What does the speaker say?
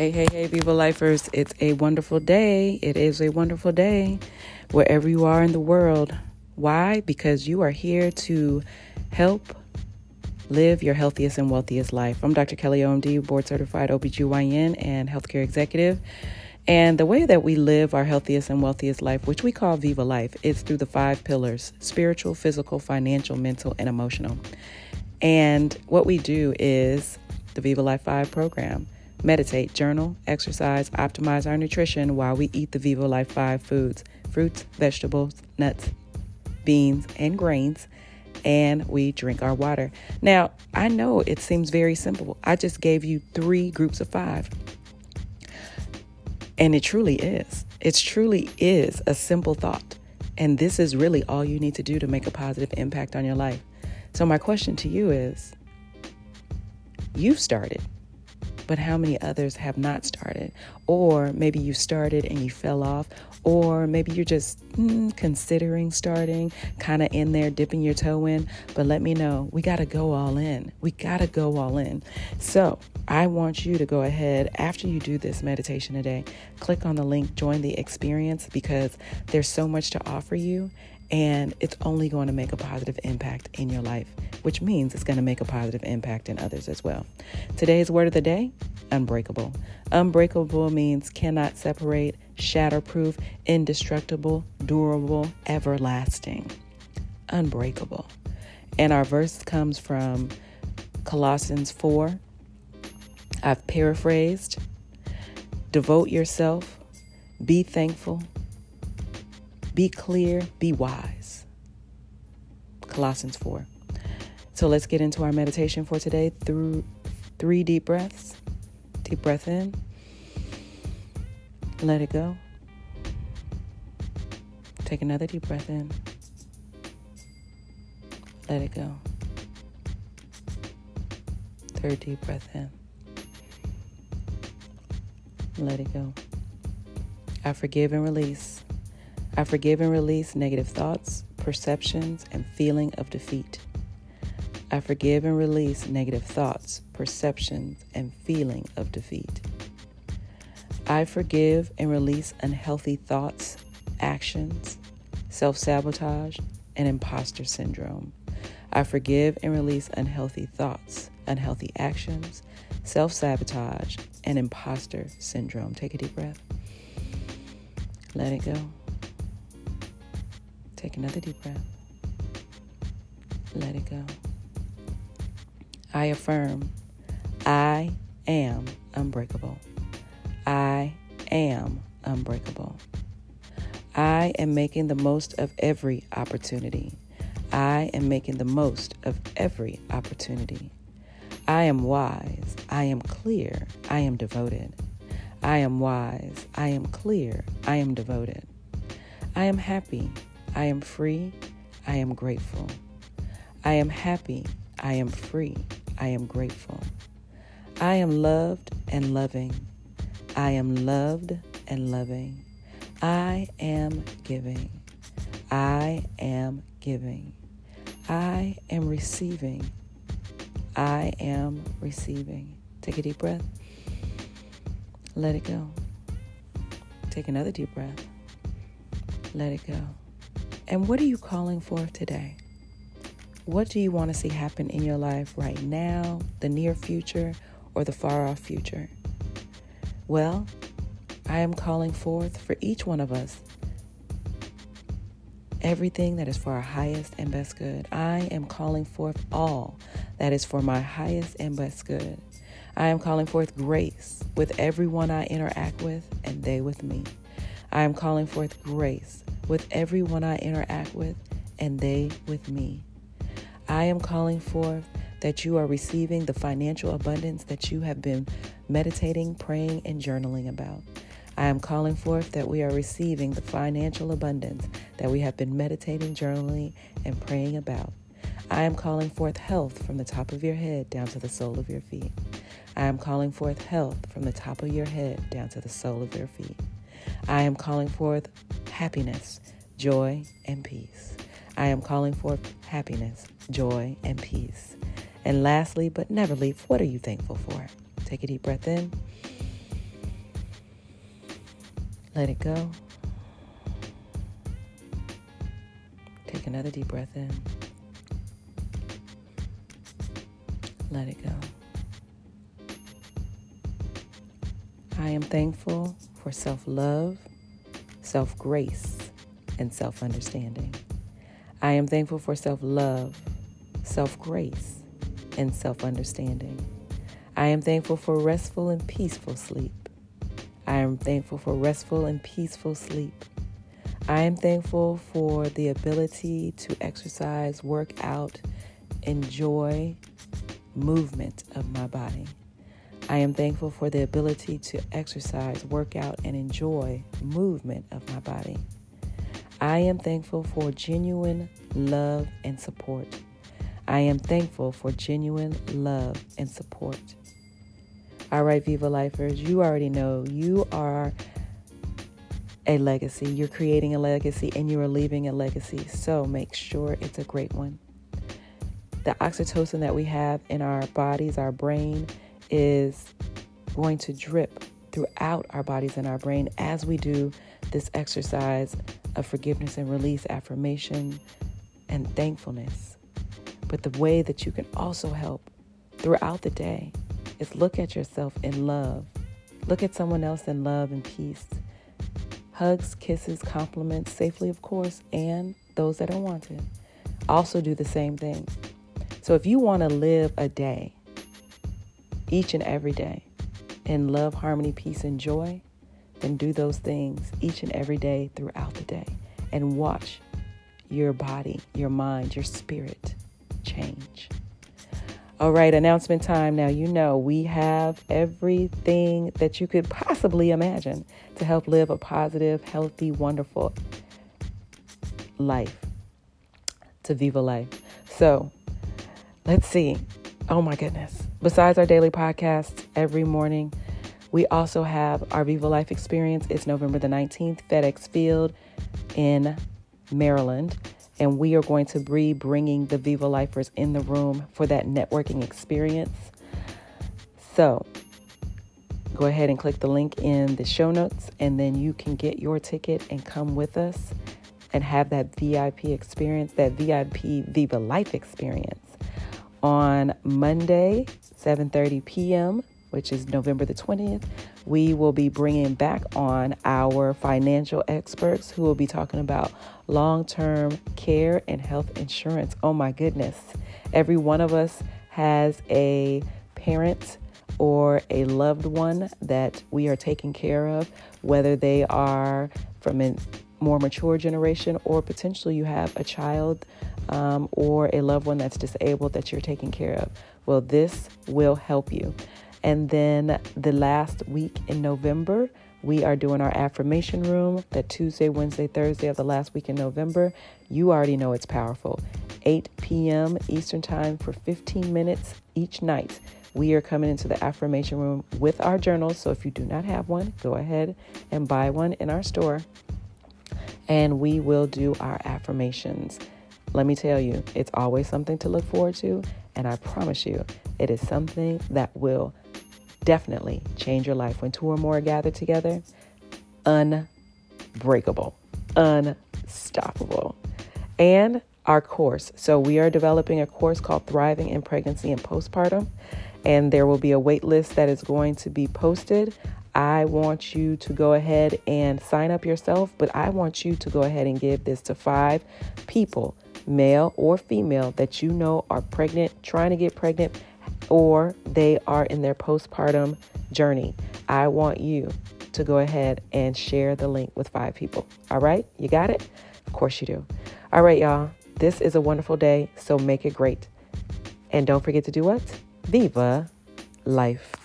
Hey, hey, hey, Viva Lifers. It's a wonderful day. It is a wonderful day wherever you are in the world. Why? Because you are here to help live your healthiest and wealthiest life. I'm Dr. Kelly OMD, board certified OBGYN and healthcare executive. And the way that we live our healthiest and wealthiest life, which we call Viva Life, is through the five pillars spiritual, physical, financial, mental, and emotional. And what we do is the Viva Life 5 program meditate, journal, exercise, optimize our nutrition while we eat the Viva Life 5 foods fruits, vegetables, nuts, beans, and grains. And we drink our water. Now, I know it seems very simple. I just gave you three groups of five. And it truly is. It truly is a simple thought. And this is really all you need to do to make a positive impact on your life. So, my question to you is you've started, but how many others have not started? Or maybe you started and you fell off, or maybe you're just mm, considering starting, kind of in there dipping your toe in. But let me know. We got to go all in. We got to go all in. So I want you to go ahead after you do this meditation today, click on the link, join the experience because there's so much to offer you and it's only going to make a positive impact in your life, which means it's going to make a positive impact in others as well. Today's word of the day unbreakable. Unbreakable means cannot separate, shatterproof, indestructible, durable, everlasting. Unbreakable. And our verse comes from Colossians 4. I've paraphrased. Devote yourself, be thankful, be clear, be wise. Colossians 4. So let's get into our meditation for today through three deep breaths. Deep breath in. Let it go. Take another deep breath in. Let it go. Third deep breath in. Let it go. I forgive and release. I forgive and release negative thoughts, perceptions, and feeling of defeat. I forgive and release negative thoughts, perceptions, and feeling of defeat. I forgive and release unhealthy thoughts, actions, self sabotage, and imposter syndrome. I forgive and release unhealthy thoughts, unhealthy actions, self sabotage, and imposter syndrome. Take a deep breath. Let it go. Take another deep breath. Let it go. I affirm I am unbreakable. I am unbreakable. I am making the most of every opportunity. I am making the most of every opportunity. I am wise. I am clear. I am devoted. I am wise. I am clear. I am devoted. I am happy. I am free. I am grateful. I am happy. I am free. I am grateful. I am loved and loving. I am loved and loving. I am giving. I am giving. I am receiving. I am receiving. Take a deep breath. Let it go. Take another deep breath. Let it go. And what are you calling for today? What do you want to see happen in your life right now, the near future, or the far off future? Well, I am calling forth for each one of us everything that is for our highest and best good. I am calling forth all that is for my highest and best good. I am calling forth grace with everyone I interact with and they with me. I am calling forth grace with everyone I interact with and they with me. I am calling forth that you are receiving the financial abundance that you have been meditating, praying, and journaling about. I am calling forth that we are receiving the financial abundance that we have been meditating, journaling, and praying about. I am calling forth health from the top of your head down to the sole of your feet. I am calling forth health from the top of your head down to the sole of your feet. I am calling forth happiness, joy, and peace. I am calling forth happiness, joy, and peace. And lastly, but never least, what are you thankful for? Take a deep breath in. Let it go. Take another deep breath in. Let it go. I am thankful for self love, self grace, and self understanding. I am thankful for self love, self grace, and self understanding. I am thankful for restful and peaceful sleep. I am thankful for restful and peaceful sleep. I am thankful for the ability to exercise, work out, enjoy movement of my body. I am thankful for the ability to exercise, work out, and enjoy movement of my body. I am thankful for genuine love and support. I am thankful for genuine love and support. All right, Viva Lifers, you already know you are a legacy. You're creating a legacy and you are leaving a legacy. So make sure it's a great one. The oxytocin that we have in our bodies, our brain, is going to drip throughout our bodies and our brain as we do this exercise of forgiveness and release, affirmation, and thankfulness. But the way that you can also help throughout the day is look at yourself in love. Look at someone else in love and peace. Hugs, kisses, compliments, safely, of course, and those that are wanted. Also, do the same thing. So, if you want to live a day each and every day in love, harmony, peace, and joy, then do those things each and every day throughout the day and watch your body, your mind, your spirit change. All right, announcement time. Now, you know, we have everything that you could possibly imagine to help live a positive, healthy, wonderful life, to Viva Life. So, let's see. Oh my goodness. Besides our daily podcast every morning, we also have our Viva Life experience. It's November the 19th, FedEx Field in Maryland. And we are going to be bringing the Viva Lifers in the room for that networking experience. So go ahead and click the link in the show notes, and then you can get your ticket and come with us and have that VIP experience, that VIP Viva Life experience on Monday, 7:30 p.m., which is November the 20th. We will be bringing back on our financial experts who will be talking about long-term care and health insurance. Oh my goodness. Every one of us has a parent or a loved one that we are taking care of, whether they are from a more mature generation or potentially you have a child um, or a loved one that's disabled that you're taking care of. Well, this will help you. And then the last week in November, we are doing our affirmation room that Tuesday, Wednesday, Thursday of the last week in November. You already know it's powerful. 8 p.m. Eastern Time for 15 minutes each night. We are coming into the affirmation room with our journals. So if you do not have one, go ahead and buy one in our store. And we will do our affirmations. Let me tell you, it's always something to look forward to. And I promise you, it is something that will definitely change your life. When two or more are gathered together, unbreakable, unstoppable. And our course. So, we are developing a course called Thriving in Pregnancy and Postpartum, and there will be a wait list that is going to be posted. I want you to go ahead and sign up yourself, but I want you to go ahead and give this to five people male or female, that you know are pregnant, trying to get pregnant, or they are in their postpartum journey. I want you to go ahead and share the link with five people. All right? You got it? Of course you do. All right, y'all. This is a wonderful day, so make it great. And don't forget to do what? Viva life.